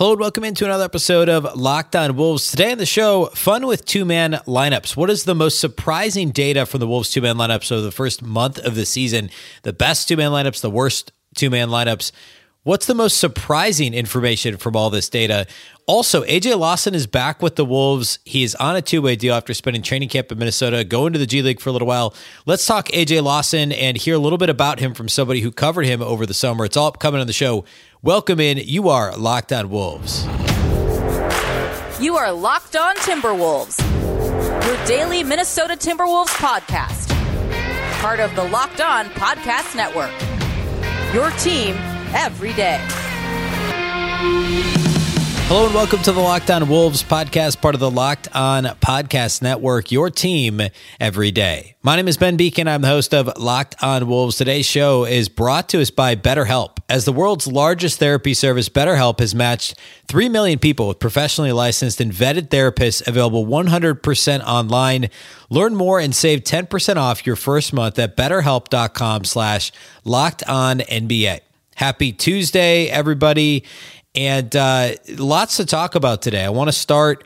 Hello and welcome into another episode of Locked On Wolves. Today on the show, fun with two man lineups. What is the most surprising data from the Wolves two man lineups over the first month of the season? The best two man lineups, the worst two man lineups. What's the most surprising information from all this data? Also, AJ Lawson is back with the Wolves. He is on a two way deal after spending training camp in Minnesota, going to the G League for a little while. Let's talk AJ Lawson and hear a little bit about him from somebody who covered him over the summer. It's all coming on the show. Welcome in. You are Locked On Wolves. You are Locked On Timberwolves, your daily Minnesota Timberwolves podcast. Part of the Locked On Podcast Network. Your team every day. Hello and welcome to the Locked On Wolves podcast, part of the Locked On Podcast Network, your team every day. My name is Ben Beecken. I'm the host of Locked On Wolves. Today's show is brought to us by BetterHelp. As the world's largest therapy service, BetterHelp has matched 3 million people with professionally licensed and vetted therapists available 100% online. Learn more and save 10% off your first month at betterhelp.com slash locked on NBA. Happy Tuesday, everybody and uh, lots to talk about today. I want to start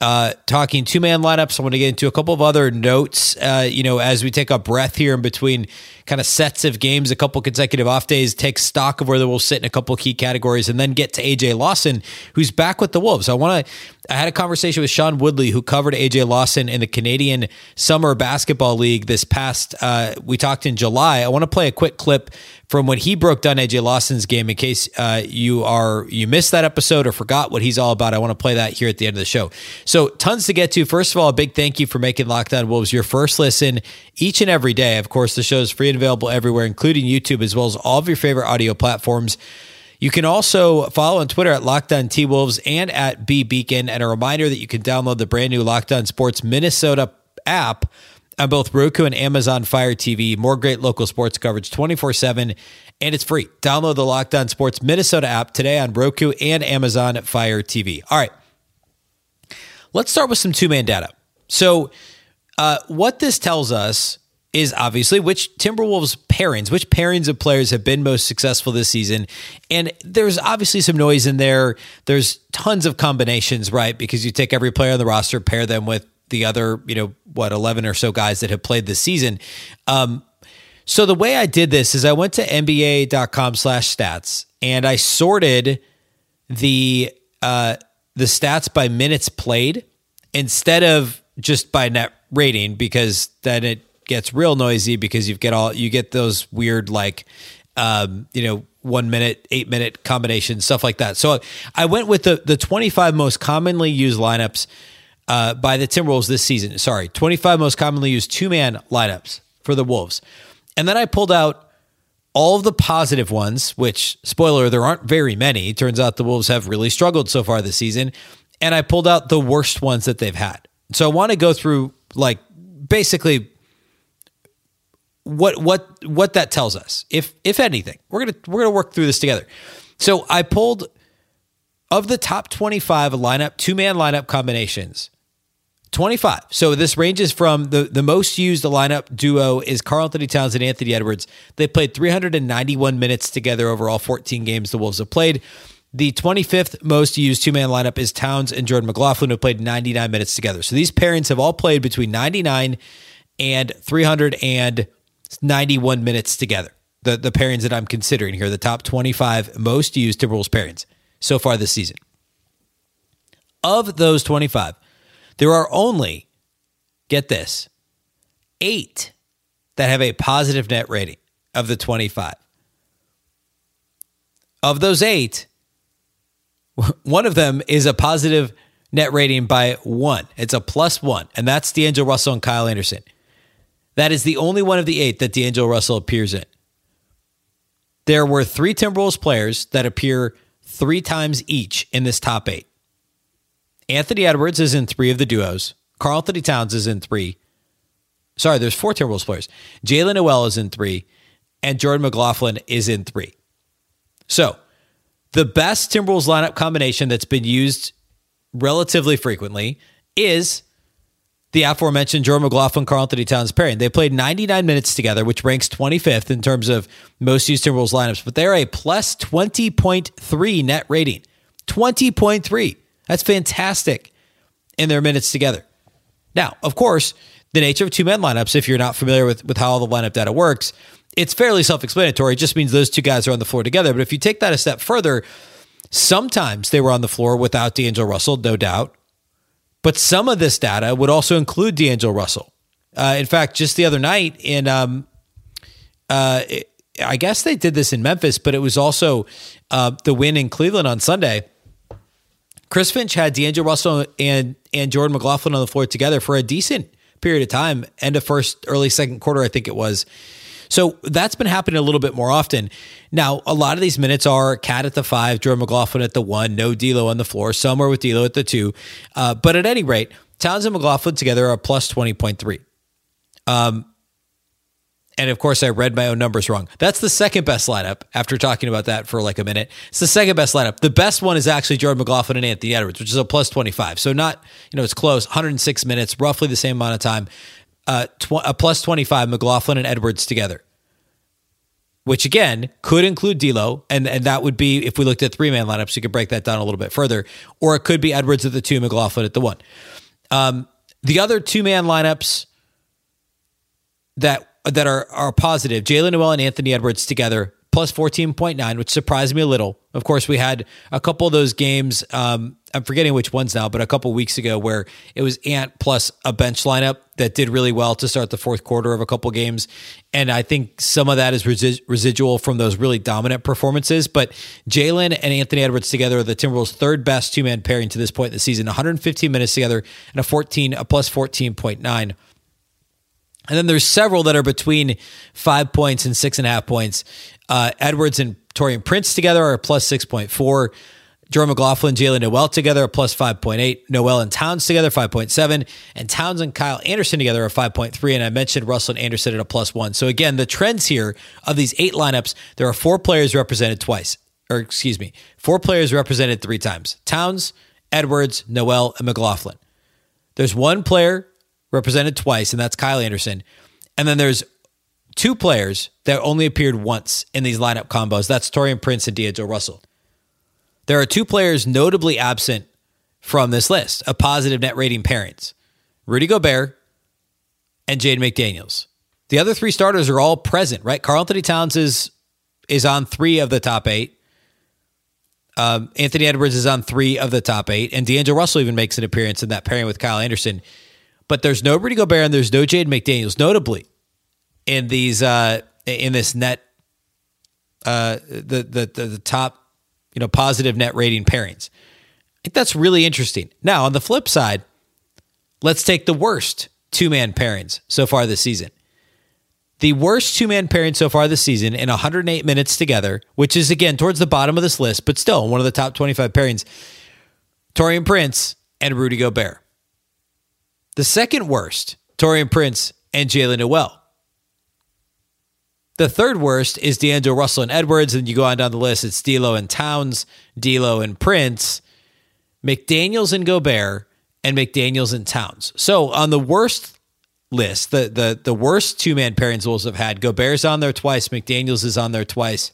uh, talking two man lineups. I want to get into a couple of other notes, uh, you know, as we take a breath here in between kind of sets of games, a couple consecutive off days, take stock of where they will sit in a couple key categories, and then get to AJ Lawson, who's back with the Wolves. I want to. I had a conversation with Sean Woodley, who covered AJ Lawson in the Canadian Summer Basketball League this past. Uh, we talked in July. I want to play a quick clip from when he broke down AJ Lawson's game. In case uh, you are you missed that episode or forgot what he's all about, I want to play that here at the end of the show. So tons to get to. First of all, a big thank you for making Locked On Wolves your first listen each and every day. Of course, the show is free and available everywhere, including YouTube, as well as all of your favorite audio platforms. You can also follow on Twitter at Locked On T Wolves and at B Beecken. And a reminder that you can download the brand new Locked On Sports Minnesota app on both Roku and Amazon Fire TV. More great local sports coverage 24 7, and it's free. Download the Locked On Sports Minnesota app today on Roku and Amazon Fire TV. All right. Let's start with some two man data. So, uh, what this tells us is obviously which Timberwolves pairings, which pairings of players have been most successful this season. And there's obviously some noise in there. There's tons of combinations, right? Because you take every player on the roster, pair them with the other, you know, what, 11 or so guys that have played this season. Um, so the way I did this is I went to NBA.com slash stats and I sorted the, uh, the stats by minutes played instead of just by net rating because then it gets real noisy because you've get all you get those weird like um, you know one minute eight minute combinations stuff like that. So i went with the the 25 most commonly used lineups uh, by the timberwolves this season. Sorry 25 most commonly used two-man lineups for the wolves. And then i pulled out all of the positive ones which spoiler there aren't very many. Turns out the wolves have really struggled so far this season. And i pulled out the worst ones that they've had. So i want to go through like basically what what what that tells us, if if anything. We're gonna we're gonna work through this together. So I pulled of the top 25 lineup, two man lineup combinations. 25. So this ranges from the, the most used lineup duo is Karl-Anthony Towns and Anthony Edwards. They played 391 minutes together over all 14 games the Wolves have played. The 25th most used two man lineup is Towns and Jordan McLaughlin, who played 99 minutes together. So these pairings have all played between 99 and 300 and 91 minutes together. The the pairings that I'm considering here, the top 25 most used Timberwolves pairings so far this season. Of those 25, there are only, get this, eight that have a positive net rating of the 25. Of those eight, one of them is a positive net rating by one. It's a plus one, and that's D'Angelo Russell and Kyle Anderson. That is the only one of the eight that D'Angelo Russell appears in. There were three Timberwolves players that appear three times each in this top eight. Anthony Edwards is in three of the duos. Karl-Anthony Towns is in three. Sorry, there's four Timberwolves players. Jaylen Nowell is in three, and Jordan McLaughlin is in three. So, the best Timberwolves lineup combination that's been used relatively frequently is the aforementioned Jordan McLaughlin, Karl-Anthony Towns pairing. They played 99 minutes together, which ranks 25th in terms of most used Timberwolves lineups, but they're a plus 20.3 net rating. 20.3. That's fantastic in their minutes together. Now, of course, the nature of two man lineups, if you're not familiar with, with how all the lineup data works, it's fairly self explanatory. It just means those two guys are on the floor together. But if you take that a step further, sometimes they were on the floor without D'Angelo Russell, no doubt. But some of this data would also include D'Angelo Russell. Uh, in fact, just the other night in, um, uh, I guess they did this in Memphis, but it was also uh, the win in Cleveland on Sunday. Chris Finch had D'Angelo Russell and and Jordan McLaughlin on the floor together for a decent period of time, end of first, early second quarter, I think it was. So that's been happening a little bit more often. Now, a lot of these minutes are KAT at the five, Jordan McLaughlin at the one, no D'Lo on the floor, somewhere with D'Lo at the two. Uh, but at any rate, Towns and McLaughlin together are plus 20.3. Um, and of course, I read my own numbers wrong. That's the second best lineup after talking about that for like a minute. It's the second best lineup. The best one is actually Jordan McLaughlin and Anthony Edwards, which is a plus 25. So not, you know, it's close, 106 minutes, roughly the same amount of time. Uh, tw- a plus 25, McLaughlin and Edwards together, which again could include D'Lo. And, and that would be, if we looked at three man lineups, you could break that down a little bit further. Or it could be Edwards at the two, McLaughlin at the one. Um, the other two man lineups that that are are positive. Jaylen Nowell and Anthony Edwards together plus 14.9, which surprised me a little. Of course, we had a couple of those games. Um, I'm forgetting which ones now, but a couple weeks ago where it was Ant plus a bench lineup that did really well to start the fourth quarter of a couple games. And I think some of that is resi- residual from those really dominant performances. But Jalen and Anthony Edwards together are the Timberwolves' third best two man pairing to this point in the season 115 minutes together and a 14, a plus 14.9 and then there's several that are between five points and six and a half points. Uh, Edwards and Taurean Prince together are plus 6.4. Jordan McLaughlin, Jaylen Nowell together are plus 5.8. Nowell and Towns together, 5.7. And Towns and Kyle Anderson together are 5.3. And I mentioned Russell and Anderson at a plus one. So again, the trends here of these eight lineups, there are four players represented twice. Or excuse me, four players represented three times. Towns, Edwards, Nowell, and McLaughlin. There's one player represented twice, and that's Kyle Anderson. And then there's two players that only appeared once in these lineup combos. That's Taurean Prince and D'Angelo Russell. There are two players notably absent from this list of positive net rating pairings Rudy Gobert and Jaden McDaniels. The other three starters are all present, right? Karl-Anthony Towns is, is on three of the top eight. Um, Anthony Edwards is on three of the top eight, and D'Angelo Russell even makes an appearance in that pairing with Kyle Anderson but there's no Rudy Gobert and there's no Jaden McDaniels, notably in these uh, in this net uh, the the the top you know positive net rating pairings. I think that's really interesting. Now on the flip side, let's take the worst two man pairings so far this season. The worst two man pairing so far this season in 108 minutes together, which is again towards the bottom of this list, but still one of the top 25 pairings. Taurean Prince and Rudy Gobert. The second worst, Taurean Prince and Jaylen Nowell. The third worst is D'Angelo Russell and Edwards. And you go on down the list, it's D'Lo and Towns, D'Lo and Prince, McDaniels and Gobert, and McDaniels and Towns. So on the worst list, the the the worst two man pairings Wolves have had, Gobert's on there twice, McDaniels is on there twice,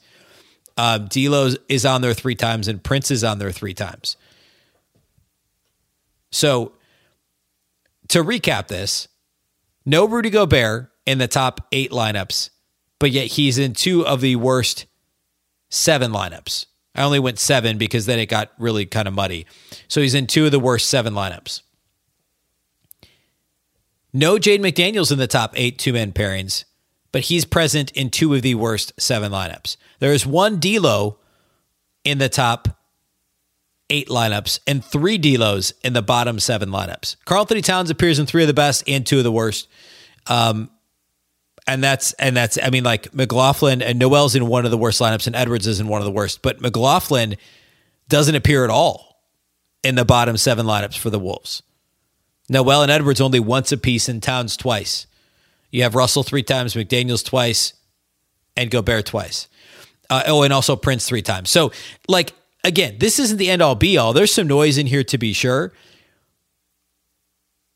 um, D'Lo is on there three times, and Prince is on there three times. So to recap this, no Rudy Gobert in the top eight lineups, but yet he's in two of the worst seven lineups. I only went seven because then it got really kind of muddy. So he's in two of the worst seven lineups. No Jaden McDaniels in the top eight two man pairings, but he's present in two of the worst seven lineups. There is one D'Lo in the top eight lineups and three D'Los in the bottom seven lineups. Karl-Anthony Towns appears in three of the best and two of the worst. Um, and that's and that's I mean like McLaughlin and Nowell's in one of the worst lineups and Edwards is in one of the worst, but McLaughlin doesn't appear at all in the bottom seven lineups for the Wolves. Noel and Edwards only once apiece and Towns twice. You have Russell three times, McDaniels twice, and Gobert twice. Uh, oh, and also Prince three times. So like again, this isn't the end all be all. There's some noise in here to be sure.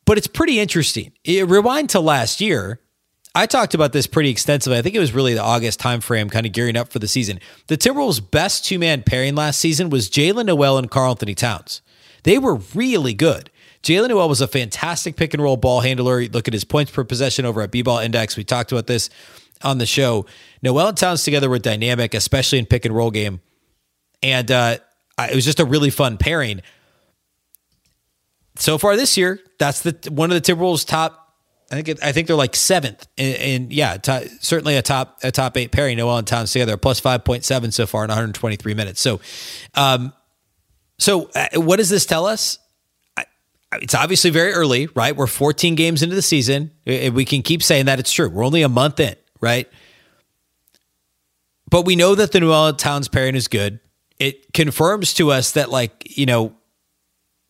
But it's pretty interesting. It, rewind to last year. I talked about this pretty extensively. I think it was really the August timeframe, kind of gearing up for the season. The Timberwolves' best two man pairing last season was Jaylen Nowell and Karl-Anthony Towns. They were really good. Jaylen Nowell was a fantastic pick and roll ball handler. Look at his points per possession over at B Ball Index. We talked about this on the show. Nowell and Towns together were dynamic, especially in pick and roll game. And uh, it was just a really fun pairing. So far this year, that's the one of the Timberwolves' top I think it, I think they're like seventh, and, yeah, t- certainly a top a top eight pairing. Nowell and Towns together, plus five point seven so far in 123 minutes. So, um, so uh, what does this tell us? I, it's obviously very early, right? We're 14 games into the season. We can keep saying that it's true. We're only a month in, right? But we know that the Nowell Towns pairing is good. It confirms to us that, like you know,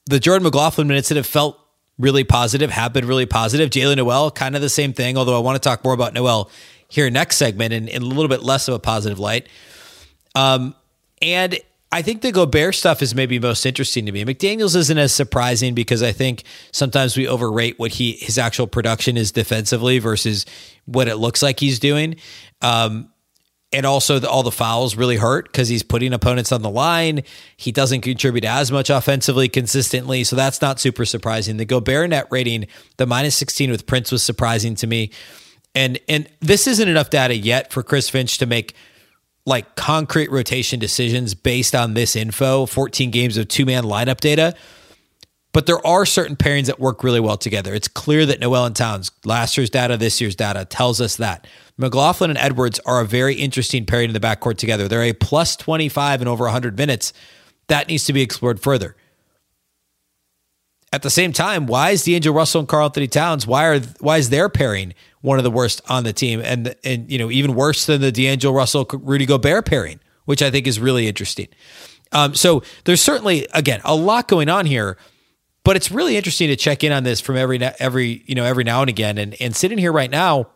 the Jordan McLaughlin minutes that have felt really positive, have been really positive. Jaylen Nowell, kind of the same thing, although I want to talk more about Nowell here next segment in, in a little bit less of a positive light. Um, and I think the Gobert stuff is maybe most interesting to me. McDaniels isn't as surprising because I think sometimes we overrate what he his actual production is defensively versus what it looks like he's doing. Um, and also the, all the fouls really hurt because he's putting opponents on the line. He doesn't contribute as much offensively consistently, so that's not super surprising. The Gobert net rating, the minus 16 with Prince was surprising to me. And and this isn't enough data yet for Chris Finch to make like concrete rotation decisions based on this info, 14 games of two-man lineup data. But there are certain pairings that work really well together. It's clear that Nowell and Towns, last year's data, this year's data, tells us that. McLaughlin and Edwards are a very interesting pairing in the backcourt together. They're a plus 25 in over 100 minutes. That needs to be explored further. At the same time, why is D'Angelo Russell and Karl-Anthony Towns? Why are why is their pairing one of the worst on the team, and and you know even worse than the D'Angelo Russell Rudy Gobert pairing, which I think is really interesting. Um, so there's certainly again a lot going on here, but it's really interesting to check in on this from every every you know every now and again. And and sitting here right now,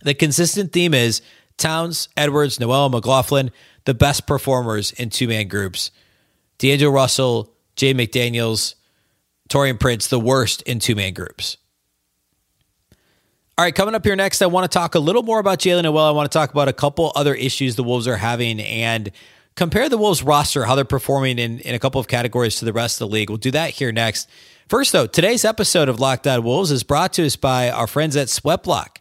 the consistent theme is Towns, Edwards, Nowell, McLaughlin, the best performers in two man groups. D'Angelo Russell, Jay McDaniels, Taurean Prince, the worst in two man groups. All right, coming up here next, I want to talk a little more about Jaylen Nowell. I want to talk about a couple other issues the Wolves are having and compare the Wolves roster, how they're performing in, in a couple of categories to the rest of the league. We'll do that here next. First, though, today's episode of Locked On Wolves is brought to us by our friends at Sweatblock.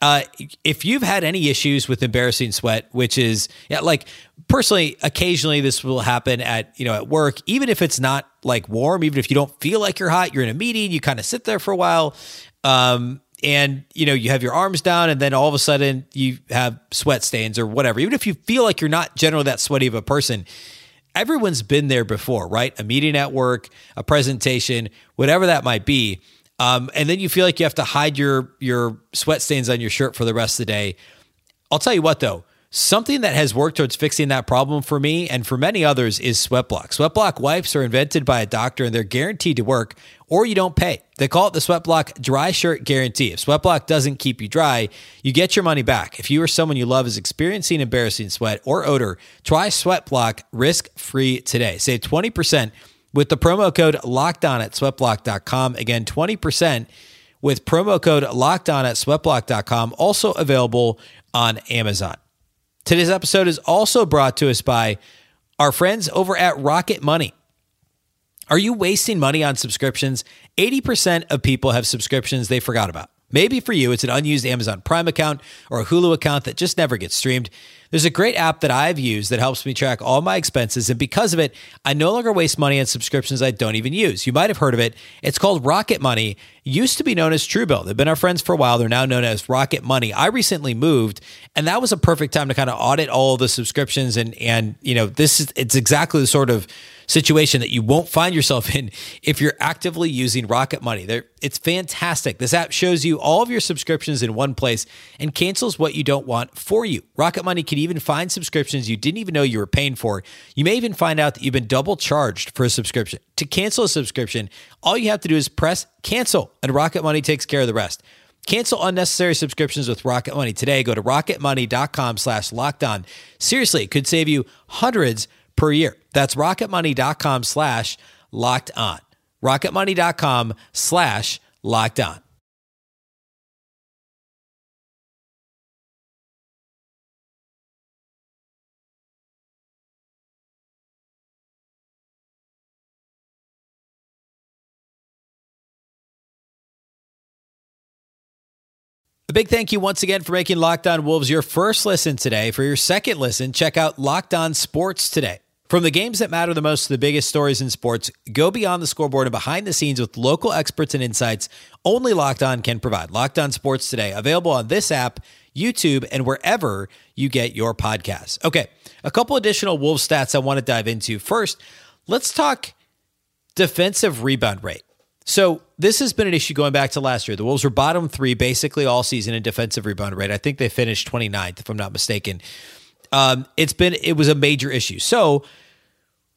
Uh, if you've had any issues with embarrassing sweat, which is yeah, like personally, occasionally this will happen at you know at work, even if it's not like warm, even if you don't feel like you're hot, you're in a meeting, you kind of sit there for a while, um, and you know you have your arms down, and then all of a sudden you have sweat stains or whatever. Even if you feel like you're not generally that sweaty of a person, everyone's been there before, right? A meeting at work, a presentation, whatever that might be um, and then you feel like you have to hide your your sweat stains on your shirt for the rest of the day. I'll tell you what though, something that has worked towards fixing that problem for me and for many others is Sweatblock. Sweatblock wipes are invented by a doctor and they're guaranteed to work or you don't pay. They call it the Sweatblock dry shirt guarantee. If Sweatblock doesn't keep you dry, you get your money back. If you or someone you love is experiencing embarrassing sweat or odor, try Sweatblock risk-free today. Save 20% with the promo code locked on at sweatblock.com. Again, 20% with promo code locked on at sweatblock.com, also available on Amazon. Today's episode is also brought to us by our friends over at Rocket Money. Are you wasting money on subscriptions? 80% of people have subscriptions they forgot about. Maybe for you, it's an unused Amazon Prime account or a Hulu account that just never gets streamed. There's a great app that I've used that helps me track all my expenses. And because of it, I no longer waste money on subscriptions I don't even use. You might have heard of it. It's called Rocket Money. It used to be known as Truebill. They've been our friends for a while. They're now known as Rocket Money. I recently moved, and that was a perfect time to kind of audit all the subscriptions. And, and, you know, this is, it's exactly the sort of situation that you won't find yourself in if you're actively using Rocket Money. They're, it's fantastic. This app shows you all of your subscriptions in one place and cancels what you don't want for you. Rocket Money can even find subscriptions you didn't even know you were paying for. You may even find out that you've been double charged for a subscription. To cancel a subscription, all you have to do is press cancel, and Rocket Money takes care of the rest. Cancel unnecessary subscriptions with Rocket Money today. Go to rocketmoney.com slash locked on. Seriously, it could save you hundreds per year. That's rocketmoney.com slash locked on. Rocketmoney.com slash locked on. A big thank you once again for making Locked On Wolves your first listen today. For your second listen, check out Locked On Sports today. From the games that matter the most to the biggest stories in sports, go beyond the scoreboard and behind the scenes with local experts and insights only Locked On can provide. Locked On Sports today, available on this app, YouTube, and wherever you get your podcasts. Okay, a couple additional Wolves stats I want to dive into. First, let's talk defensive rebound rate. So this has been an issue going back to last year. The Wolves were bottom three basically all season in defensive rebound rate. I think they finished 29th, if I'm not mistaken. Um, it's been it was a major issue. So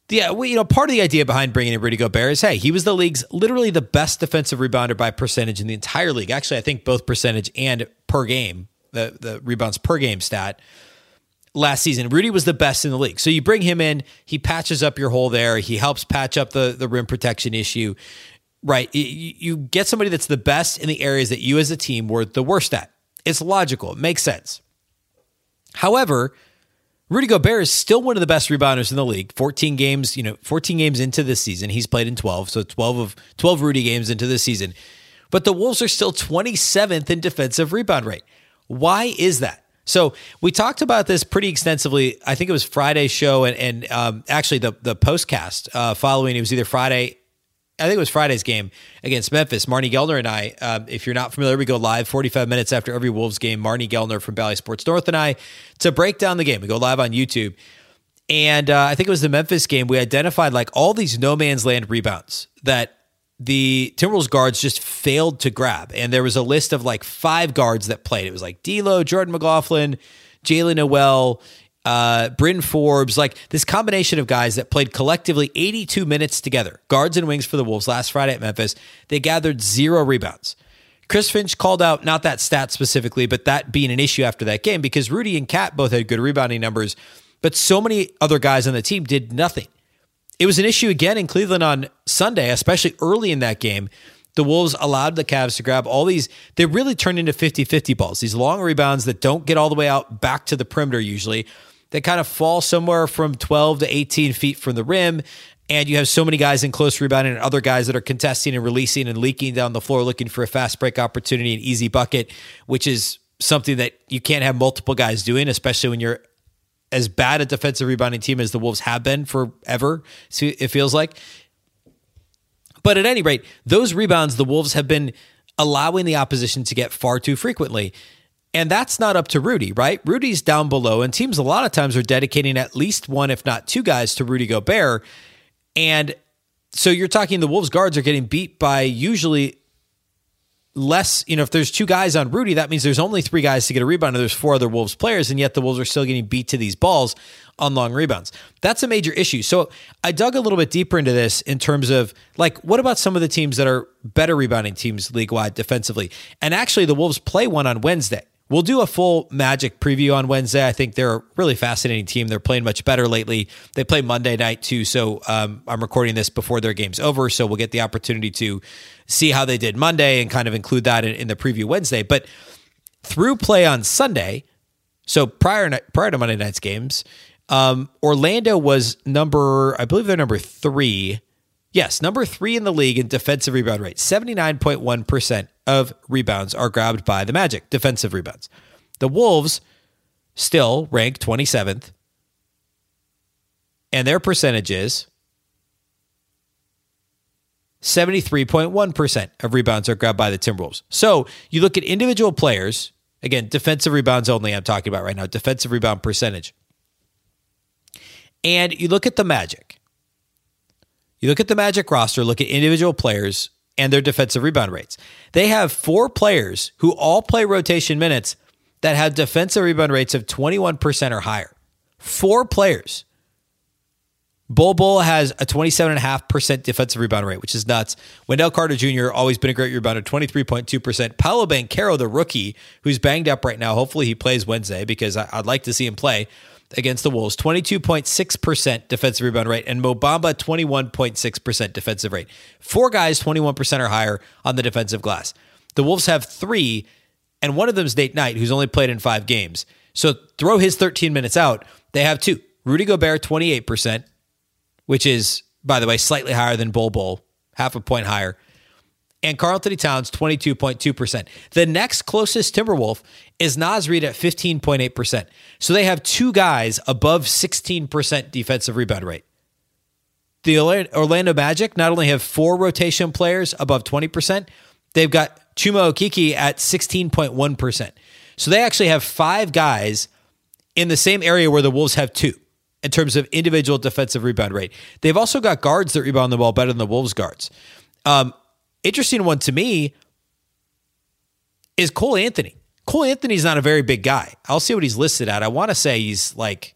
yeah, well, you know, part of the idea behind bringing in Rudy Gobert is, hey, he was the league's literally the best defensive rebounder by percentage in the entire league. Actually, I think both percentage and per game, the the rebounds per game stat last season. Rudy was the best in the league. So you bring him in, he patches up your hole there. He helps patch up the the rim protection issue right? You get somebody that's the best in the areas that you as a team were the worst at. It's logical, it makes sense. However, Rudy Gobert is still one of the best rebounders in the league. 14 games, you know, 14 games into this season. He's played in 12, so 12 of 12 Rudy games into this season. But the Wolves are still 27th in defensive rebound rate. Why is that? So we talked about this pretty extensively. I think it was Friday's show, and, and um, actually the the postcast uh, following it was either Friday I think it was Friday's game against Memphis. Marnie Gellner and I, um, if you're not familiar, we go live 45 minutes after every Wolves game. Marnie Gellner from Bally Sports North and I to break down the game. We go live on YouTube. And uh, I think it was the Memphis game. We identified like all these no man's land rebounds that the Timberwolves guards just failed to grab. And there was a list of like five guards that played. It was like D'Lo, Jordan McLaughlin, Jaylen Nowell, uh, Bryn Forbes, like this combination of guys that played collectively 82 minutes together, guards and wings for the Wolves last Friday at Memphis. They gathered zero rebounds. Chris Finch called out not that stat specifically, but that being an issue after that game because Rudy and KAT both had good rebounding numbers, but so many other guys on the team did nothing. It was an issue again in Cleveland on Sunday, especially early in that game. The Wolves allowed the Cavs to grab all these. They really turned into 50 50 balls, these long rebounds that don't get all the way out back to the perimeter usually they kind of fall somewhere from 12 to 18 feet from the rim. And you have so many guys in close rebounding and other guys that are contesting and releasing and leaking down the floor looking for a fast break opportunity, an easy bucket, which is something that you can't have multiple guys doing, especially when you're as bad a defensive rebounding team as the Wolves have been forever, it feels like. But at any rate, those rebounds the Wolves have been allowing the opposition to get far too frequently. And that's not up to Rudy, right? Rudy's down below, and teams a lot of times are dedicating at least one, if not two guys to Rudy Gobert. And so you're talking the Wolves guards are getting beat by usually less, you know, if there's two guys on Rudy, that means there's only three guys to get a rebound, and there's four other Wolves players, and yet the Wolves are still getting beat to these balls on long rebounds. That's a major issue. So I dug a little bit deeper into this in terms of like, what about some of the teams that are better rebounding teams league wide defensively? And actually, the Wolves play one on Wednesday. We'll do a full Magic preview on Wednesday. I think they're a really fascinating team. They're playing much better lately. They play Monday night too, so um, I'm recording this before their game's over, so we'll get the opportunity to see how they did Monday and kind of include that in, in the preview Wednesday. But through play on Sunday, so prior prior to Monday night's games, um, Orlando was number, I believe they're number three Yes, number three in the league in defensive rebound rate. 79.1% of rebounds are grabbed by the Magic, defensive rebounds. The Wolves still rank 27th, and their percentage is 73.1% of rebounds are grabbed by the Timberwolves. So you look at individual players, again, defensive rebounds only, I'm talking about right now, defensive rebound percentage. And you look at the Magic. You look at the Magic roster, look at individual players and their defensive rebound rates. They have four players who all play rotation minutes that have defensive rebound rates of 21% or higher. Four players. Bol Bol has a 27.5% defensive rebound rate, which is nuts. Wendell Carter Jr., always been a great rebounder, 23.2%. Paolo Banchero, the rookie, who's banged up right now. Hopefully he plays Wednesday because I'd like to see him play against the Wolves, 22.6% defensive rebound rate, and Mo Bamba 21.6% defensive rate. Four guys, 21% or higher on the defensive glass. The Wolves have three, and one of them is Nate Knight, who's only played in five games. So throw his 13 minutes out. They have two. Rudy Gobert, 28%, which is, by the way, slightly higher than Bol Bol, half a point higher. And Karl-Anthony Towns 22.2%. The next closest Timberwolf is Naz Reid at 15.8%. So they have two guys above 16% defensive rebound rate. The Orlando Magic not only have four rotation players above 20%, they've got Chuma Okeke at 16.1%. So they actually have five guys in the same area where the Wolves have two in terms of individual defensive rebound rate. They've also got guards that rebound the ball better than the Wolves guards. Um, interesting one to me is Cole Anthony. Cole Anthony's not a very big guy. I'll see what he's listed at. I want to say he's like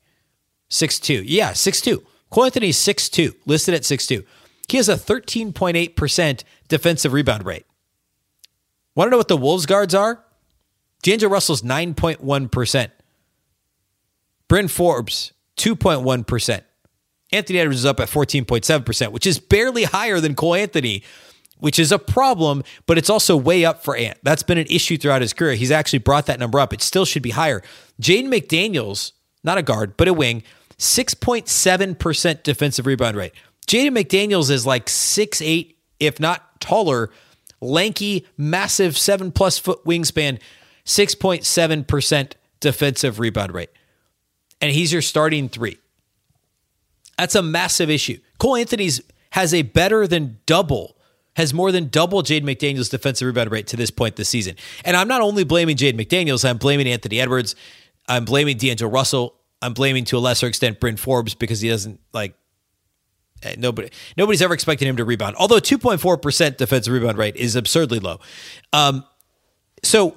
six two. Yeah, six two. Cole Anthony's six two, listed at six two. He has a 13.8% defensive rebound rate. Want to know what the Wolves guards are? D'Angelo Russell's 9.1%. Bryn Forbes, 2.1%. Anthony Edwards is up at 14.7%, which is barely higher than Cole Anthony, which is a problem, but it's also way up for Ant. That's been an issue throughout his career. He's actually brought that number up. It still should be higher. Jaden McDaniels, not a guard, but a wing, 6.7% defensive rebound rate. Jaden McDaniels is like six eight, if not taller, lanky, massive, seven plus foot wingspan, 6.7% defensive rebound rate. And he's your starting three. That's a massive issue. Cole Anthony's has a better than double, has more than double Jade McDaniels' defensive rebound rate to this point this season. And I'm not only blaming Jade McDaniels, I'm blaming Anthony Edwards. I'm blaming D'Angelo Russell. I'm blaming to a lesser extent Bryn Forbes because he doesn't like eh, nobody nobody's ever expected him to rebound. Although 2.4% defensive rebound rate is absurdly low. Um, so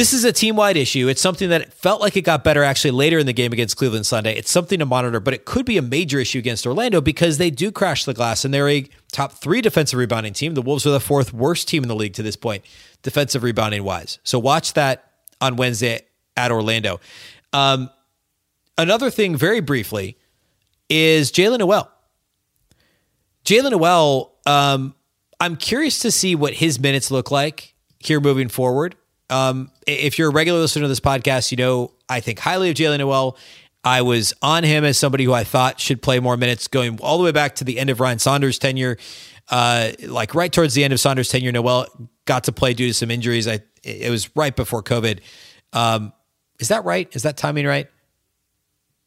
this is a team wide issue. It's something that felt like it got better actually later in the game against Cleveland Sunday. It's something to monitor, but it could be a major issue against Orlando because they do crash the glass and they're a top three defensive rebounding team. The Wolves are the fourth worst team in the league to this point, defensive rebounding wise. So watch that on Wednesday at Orlando. Um, another thing, very briefly, is Jaylen Nowell. Jaylen Nowell, um, I'm curious to see what his minutes look like here moving forward. Um, if you're a regular listener to this podcast, you know I think highly of Jaylen Nowell. I was on him as somebody who I thought should play more minutes, going all the way back to the end of Ryan Saunders' tenure. Uh, like right towards the end of Saunders' tenure, Nowell got to play due to some injuries. I it was right before COVID. Um, is that right? Is that timing right?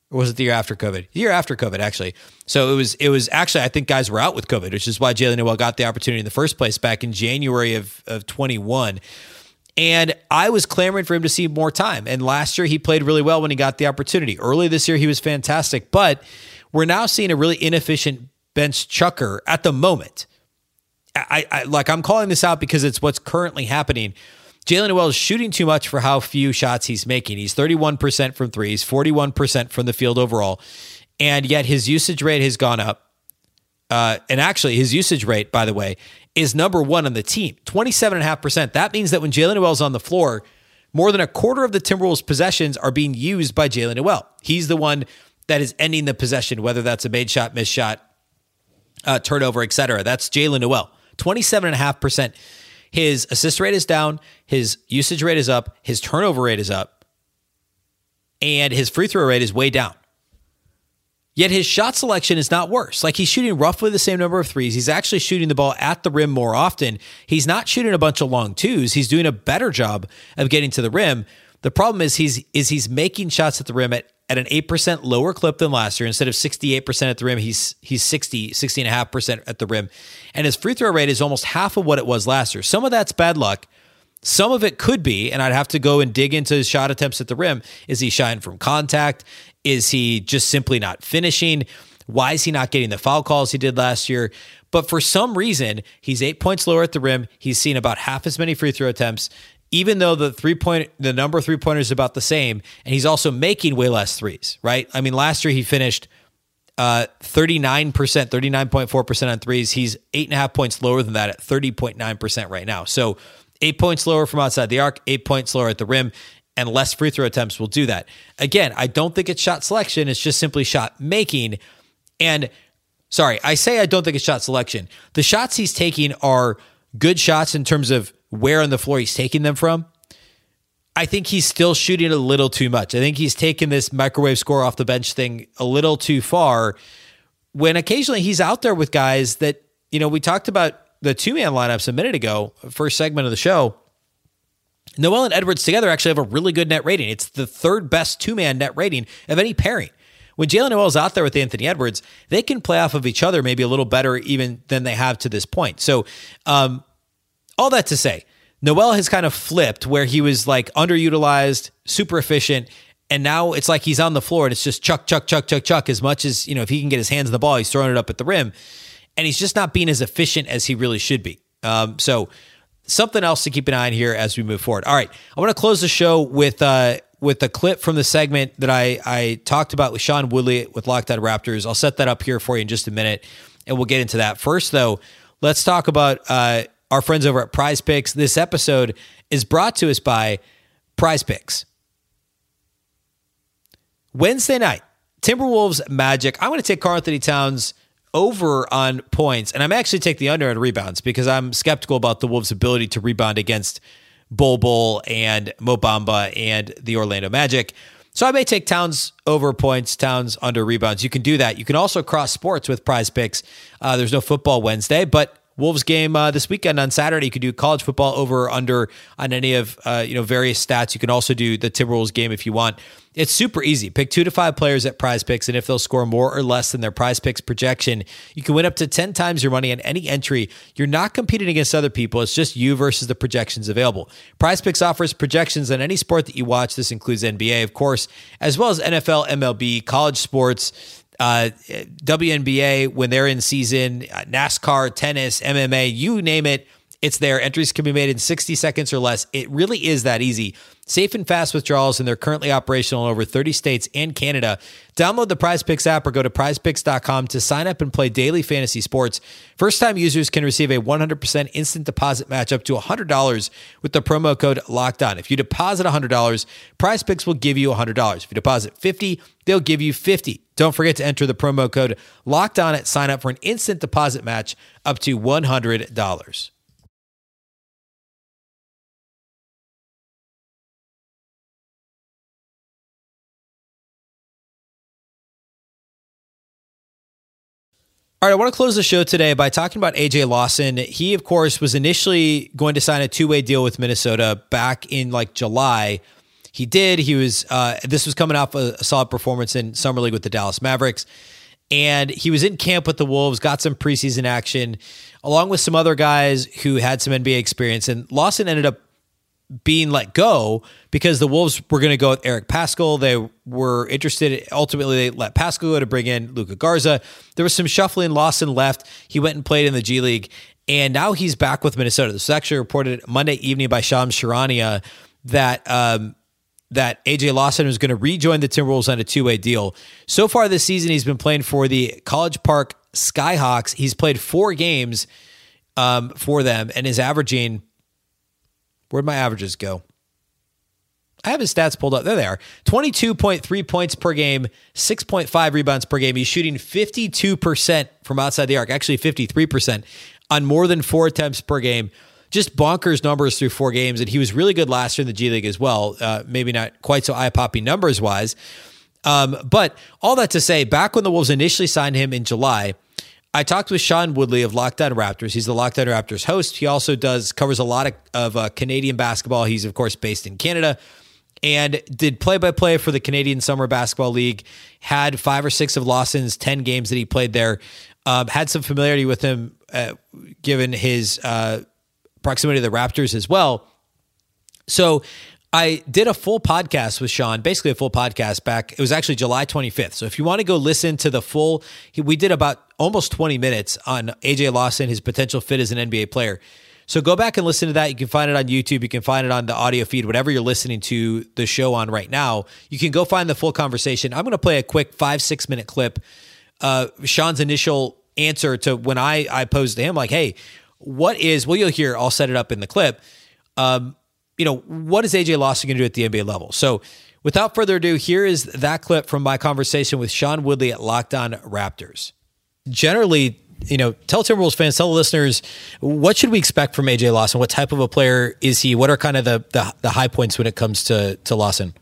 Or was it the year after COVID? The year after COVID, actually. So it was. It was actually. I think guys were out with COVID, which is why Jaylen Nowell got the opportunity in the first place back in January of of twenty one. And I was clamoring for him to see more time. And last year, he played really well when he got the opportunity. Early this year, he was fantastic. But we're now seeing a really inefficient bench chucker at the moment. I, I like I'm calling this out because it's what's currently happening. Jaylen Nowell is shooting too much for how few shots he's making. He's 31% from threes, 41% from the field overall, and yet his usage rate has gone up. Uh, and actually, his usage rate, by the way, is number one on the team, 27.5%. That means that when Jaylen Nowell's on the floor, more than a quarter of the Timberwolves' possessions are being used by Jaylen Nowell. He's the one that is ending the possession, whether that's a made shot, missed shot, uh, turnover, etc. That's Jaylen Nowell, 27.5%. His assist rate is down, his usage rate is up, his turnover rate is up, and his free throw rate is way down. Yet his shot selection is not worse. Like he's shooting roughly the same number of threes. He's actually shooting the ball at the rim more often. He's not shooting a bunch of long twos. He's doing a better job of getting to the rim. The problem is he's is he's making shots at the rim at, at an 8% lower clip than last year. Instead of 68% at the rim, he's he's 60, 60.5% at the rim. And his free throw rate is almost half of what it was last year. Some of that's bad luck. Some of it could be, and I'd have to go and dig into his shot attempts at the rim. Is he shying from contact? Is he just simply not finishing? Why is he not getting the foul calls he did last year? But for some reason, he's eight points lower at the rim. He's seen about half as many free throw attempts, even though the three point the number of three pointers is about the same, and he's also making way less threes. Right? I mean, last year he finished uh, 39%, 39.4% on threes. He's eight and a half points lower than that at 30.9% right now. So eight points lower from outside the arc, eight points lower at the rim and less free throw attempts will do that. Again, I don't think it's shot selection, it's just simply shot making. And sorry, I say I don't think it's shot selection. The shots he's taking are good shots in terms of where on the floor he's taking them from. I think he's still shooting a little too much. I think he's taken this microwave score off the bench thing a little too far when occasionally he's out there with guys that, you know, we talked about the two man lineups a minute ago, first segment of the show. Nowell and Edwards together actually have a really good net rating. It's the third best two man net rating of any pairing. When Jaylen Nowell's out there with Anthony Edwards, they can play off of each other maybe a little better even than they have to this point. So, um, all that to say, Noel has kind of flipped where he was like underutilized, super efficient, and now it's like he's on the floor and it's just chuck, chuck, chuck, chuck, chuck. As much as you know, if he can get his hands on the ball, he's throwing it up at the rim, and he's just not being as efficient as he really should be. Um, so something else to keep an eye on here as we move forward. All right, I want to close the show with uh, with a clip from the segment that I I talked about with Sean Woodley with Locked On Raptors. I'll set that up here for you in just a minute, and we'll get into that. First, though, let's talk about uh, our friends over at Prize Picks. This episode is brought to us by Prize Picks. Wednesday night, Timberwolves Magic. I'm going to take Karl-Anthony Towns over on points, and I'm actually take the under on rebounds because I'm skeptical about the Wolves' ability to rebound against Bol Bol and Mo Bamba and the Orlando Magic. So I may take Towns over points, Towns under rebounds. You can do that. You can also cross sports with prize picks. Uh, there's no football Wednesday, but Wolves game uh, this weekend on Saturday. You could do college football over or under on any of uh, you know various stats. You can also do the Timberwolves game if you want. It's super easy. Pick two to five players at Prize Picks, and if they'll score more or less than their Prize Picks projection, you can win up to ten times your money on any entry. You're not competing against other people. It's just you versus the projections available. Prize Picks offers projections on any sport that you watch. This includes NBA, of course, as well as NFL, MLB, college sports uh, WNBA when they're in season, uh, NASCAR, tennis, MMA, you name it, it's there. Entries can be made in 60 seconds or less. It really is that easy. Safe and fast withdrawals, and they're currently operational in over 30 states and Canada. Download the Prize Picks app or go to prizepicks.com to sign up and play daily fantasy sports. First time users can receive a 100% instant deposit match up to $100 with the promo code locked on. If you deposit $100, Prize Picks will give you $100. If you deposit 50 they'll give you 50 Don't forget to enter the promo code locked on at sign up for an instant deposit match up to $100. All right, I want to close the show today by talking about AJ Lawson. He, of course, was initially going to sign a two way deal with Minnesota back in like July. He did. He was. Uh, this was coming off a, a solid performance in summer league with the Dallas Mavericks, and he was in camp with the Wolves. Got some preseason action, along with some other guys who had some NBA experience. And Lawson ended up being let go because the Wolves were going to go with Eric Paschall. They were interested. Ultimately, they let Paschall go to bring in Luka Garza. There was some shuffling. Lawson left. He went and played in the G League, and now he's back with Minnesota. This was actually reported Monday evening by Shams Charania that. Um, that AJ Lawson was going to rejoin the Timberwolves on a two way deal. So far this season, he's been playing for the College Park Skyhawks. He's played four games um, for them and is averaging Where'd my averages go? I have his stats pulled up. There they are 22.3 points per game, 6.5 rebounds per game. He's shooting 52% from outside the arc, actually 53% on more than four attempts per game. Just bonkers numbers through four games. And he was really good last year in the G League as well. Uh, maybe not quite so eye popping numbers wise. Um, but all that to say, back when the Wolves initially signed him in July, I talked with Sean Woodley of Locked On Raptors. He's the Locked On Raptors host. He also does covers a lot of, of uh, Canadian basketball. He's of course based in Canada and did play by play for the Canadian Summer Basketball League. Had five or six of Lawson's ten games that he played there. Um, had some familiarity with him, uh, given his uh, proximity to the Raptors as well. So I did a full podcast with Sean, basically a full podcast back. It was actually July 25th. So if you want to go listen to the full, we did about almost 20 minutes on AJ Lawson, his potential fit as an NBA player. So go back and listen to that. You can find it on YouTube. You can find it on the audio feed, whatever you're listening to the show on right now. You can go find the full conversation. I'm going to play a quick five, six minute clip. Uh, Sean's initial answer to when I, I posed to him, like, hey, what is, well, you'll hear, I'll set it up in the clip. Um, you know, what is AJ Lawson going to do at the NBA level? So, without further ado, here is that clip from my conversation with Sean Woodley at Locked On Raptors. Generally, you know, tell Timberwolves fans, tell the listeners, what should we expect from AJ Lawson? What type of a player is he? What are kind of the the, the high points when it comes to to Lawson?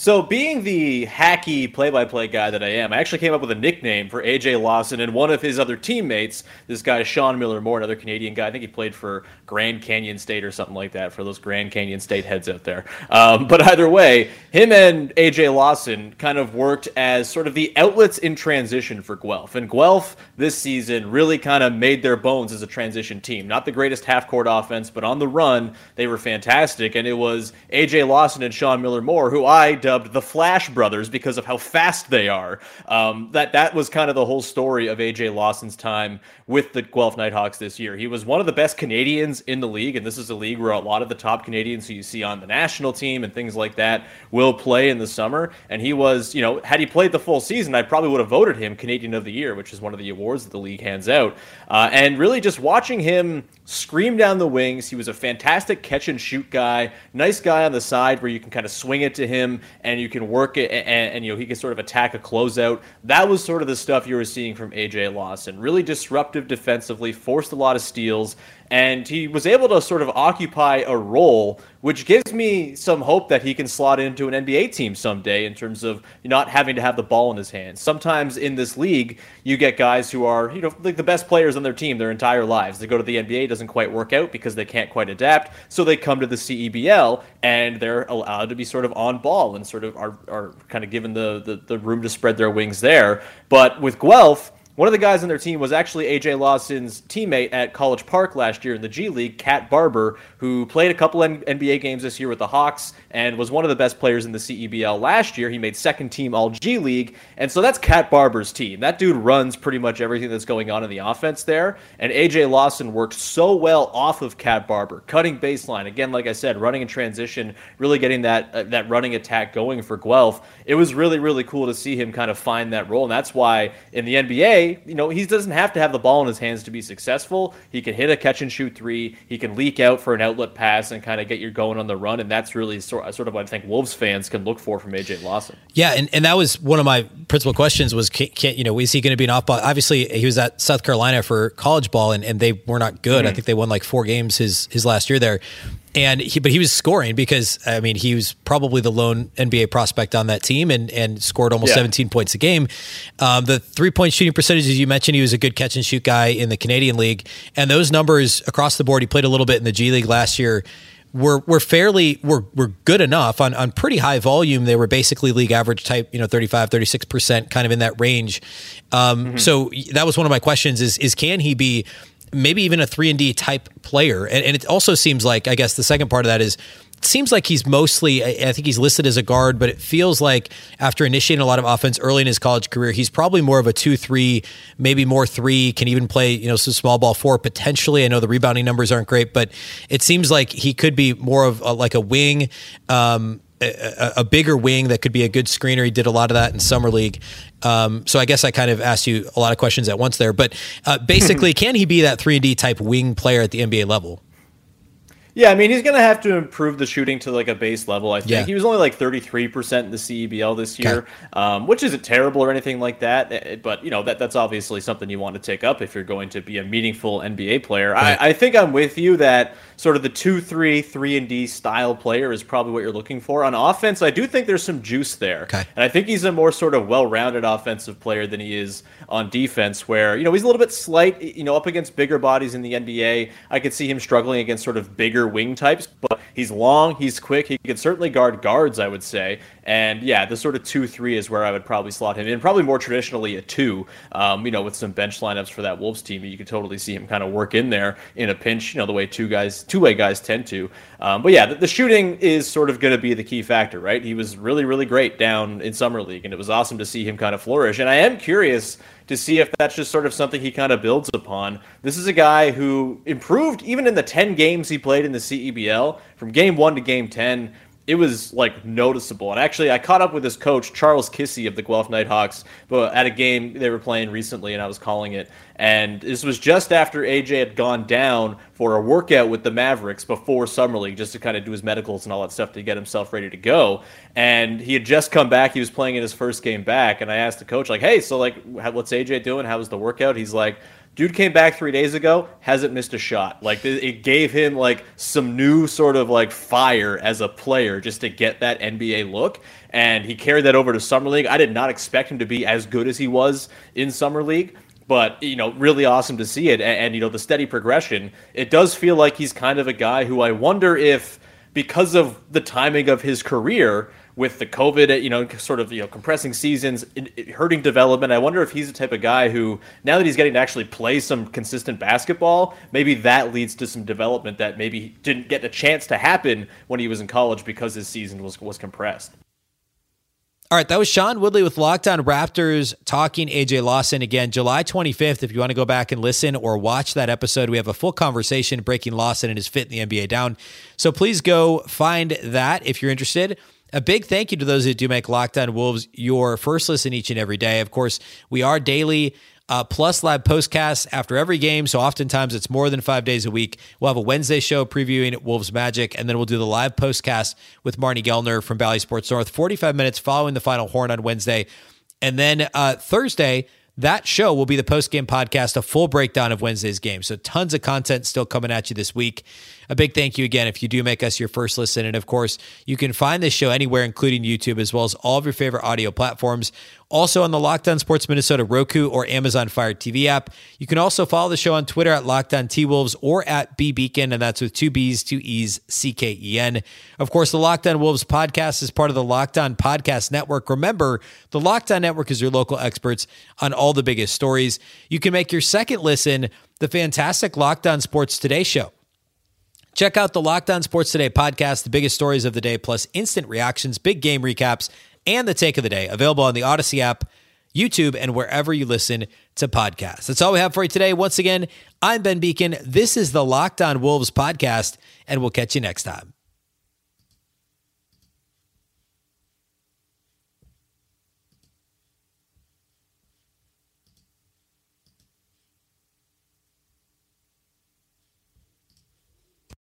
So, being the hacky play by play guy that I am, I actually came up with a nickname for AJ Lawson and one of his other teammates, this guy, Sean Miller Moore, another Canadian guy. I think he played for Grand Canyon State or something like that for those Grand Canyon State heads out there. Um, but either way, him and AJ Lawson kind of worked as sort of the outlets in transition for Guelph. And Guelph this season really kind of made their bones as a transition team. Not the greatest half court offense, but on the run, they were fantastic. And it was AJ Lawson and Sean Miller Moore, who I dubbed the Flash Brothers because of how fast they are. Um, that that was kind of the whole story of AJ Lawson's time with the Guelph Nighthawks this year. He was one of the best Canadians in the league, and this is a league where a lot of the top Canadians who you see on the national team and things like that will play in the summer. And he was, you know, had he played the full season, I probably would have voted him Canadian of the Year, which is one of the awards that the league hands out. Uh, and really just watching him scream down the wings. He was a fantastic catch and shoot guy, nice guy on the side where you can kind of swing it to him and you can work it and, and, you know he can sort of attack a closeout. That was sort of the stuff you were seeing from AJ Lawson. Really disruptive defensively, forced a lot of steals, and he was able to sort of occupy a role which gives me some hope that he can slot into an NBA team someday in terms of not having to have the ball in his hands. Sometimes in this league, you get guys who are, you know, like the best players on their team their entire lives. They go to the NBA, doesn't quite work out because they can't quite adapt, so they come to the CEBL and they're allowed to be sort of on ball and sort of are, are kind of given the, the, the room to spread their wings there. But with Guelph, one of the guys on their team was actually AJ Lawson's teammate at College Park last year in the G League, Cat Barber, who played a couple NBA games this year with the Hawks and was one of the best players in the CEBL last year. He made second team All G League, and so that's Cat Barber's team. That dude runs pretty much everything that's going on in the offense there, and AJ Lawson worked so well off of Cat Barber, cutting baseline again, like I said, running in transition, really getting that uh, that running attack going for Guelph. It was really really cool to see him kind of find that role, and that's why in the NBA you know, he doesn't have to have the ball in his hands to be successful. He can hit a catch and shoot three. He can leak out for an outlet pass and kind of get you going on the run. And that's really sort, sort of what I think Wolves fans can look for from AJ Lawson. Yeah, and, and that was one of my principal questions was, can, can you know, is he going to be an off ball? Obviously, he was at South Carolina for college ball, and, and they were not good. Mm-hmm. I think they won like four games his his last year there and he, but he was scoring because I mean he was probably the lone NBA prospect on that team and and scored almost yeah. 17 points a game. Um, the three point shooting percentages you mentioned, he was a good catch and shoot guy in the Canadian League, and those numbers across the board. He played a little bit in the G League last year. Were, were fairly were, were good enough on, on pretty high volume. They were basically league average type, you know, 35, 36%, kind of in that range. Um, mm-hmm. So that was one of my questions is, is can he be maybe even a three and D type player. And, and, it also seems like, I guess, the second part of that is. It seems like he's mostly, I think he's listed as a guard, but it feels like after initiating a lot of offense early in his college career, he's probably more of a two, three, maybe more three, can even play, you know, some small ball four potentially. I know the rebounding numbers aren't great, but it seems like he could be more of a, like a wing. Um, a, a, bigger wing that could be a good screener. He did a lot of that in summer league. Um, so I guess I kind of asked you a lot of questions at once there. But uh, basically, can he be that three and D type wing player at the NBA level? Yeah, I mean he's gonna have to improve the shooting to like a base level. I think yeah. he was only like thirty three percent in the CEBL this year, okay. um, which isn't terrible or anything like that. Eh, eh, but you know that that's obviously something you want to take up if you're going to be a meaningful NBA player. Right. I, I think I'm with you that sort of the two three three and D style player is probably what you're looking for on offense. I do think there's some juice there, okay. and I think he's a more sort of well rounded offensive player than he is on defense. Where you know he's a little bit slight, you know, up against bigger bodies in the NBA. I could see him struggling against sort of bigger wing types, but he's long, he's quick, he can certainly guard guards, I would say. And yeah, the sort of two three is where I would probably slot him in. Probably more traditionally a two, um, you know, with some bench lineups for that Wolves team. You could totally see him kind of work in there in a pinch, you know, the way two guys, two way guys tend to. Um, but yeah, the, the shooting is sort of going to be the key factor, right? He was really, really great down in summer league, and it was awesome to see him kind of flourish. And I am curious to see if that's just sort of something he kind of builds upon. This is a guy who improved even in the 10 games he played in the CEBL from game one to game 10 it was like noticeable. And actually, I caught up with his coach, Charles Kissi of the Guelph Nighthawks, at a game they were playing recently, and I was calling it. And this was just after AJ had gone down for a workout with the Mavericks before Summer League, just to kind of do his medicals and all that stuff to get himself ready to go. And he had just come back. He was playing in his first game back. And I asked the coach, like, hey, so like, what's AJ doing? How was the workout? He's like, Dude came back three days ago, hasn't missed a shot. Like it gave him like some new sort of like fire as a player just to get that NBA look, and he carried that over to summer league. I did not expect him to be as good as he was in summer league, but you know, really awesome to see it, and, and you know the steady progression. It does feel like he's kind of a guy who I wonder if because of the timing of his career with the COVID, you know, sort of you know compressing seasons, hurting development. I wonder if he's the type of guy who, now that he's getting to actually play some consistent basketball, maybe that leads to some development that maybe didn't get a chance to happen when he was in college because his season was was compressed. All right, that was Sean Woodley with Locked On Raptors talking AJ Lawson again, July 25th. If you want to go back and listen or watch that episode, we have a full conversation breaking Lawson and his fit in the NBA down. So please go find that if you're interested. A big thank you to those who do make Locked On Wolves your first listen each and every day. Of course, we are daily uh, plus live postcasts after every game. So oftentimes it's more than five days a week. We'll have a Wednesday show previewing Wolves Magic, and then we'll do the live postcast with Marney Gellner from Bally Sports North, 45 minutes following the final horn on Wednesday. And then uh, Thursday, that show will be the post game podcast, a full breakdown of Wednesday's game. So tons of content still coming at you this week. A big thank you again if you do make us your first listen. And of course, you can find this show anywhere, including YouTube, as well as all of your favorite audio platforms. Also on the Locked On Sports Minnesota Roku or Amazon Fire TV app. You can also follow the show on Twitter at Locked On T Wolves or at B Beecken, and that's with two B's, two E's, C K E N. Of course, the Locked On Wolves podcast is part of the Locked On Podcast Network. Remember, the Locked On Network is your local experts on all the biggest stories. You can make your second listen the fantastic Locked On Sports Today show. Check out the Locked On Sports Today podcast, the biggest stories of the day, plus instant reactions, big game recaps, and the take of the day. Available on the Odyssey app, YouTube, and wherever you listen to podcasts. That's all we have for you today. Once again, I'm Ben Beecken. This is the Locked On Wolves podcast, and we'll catch you next time.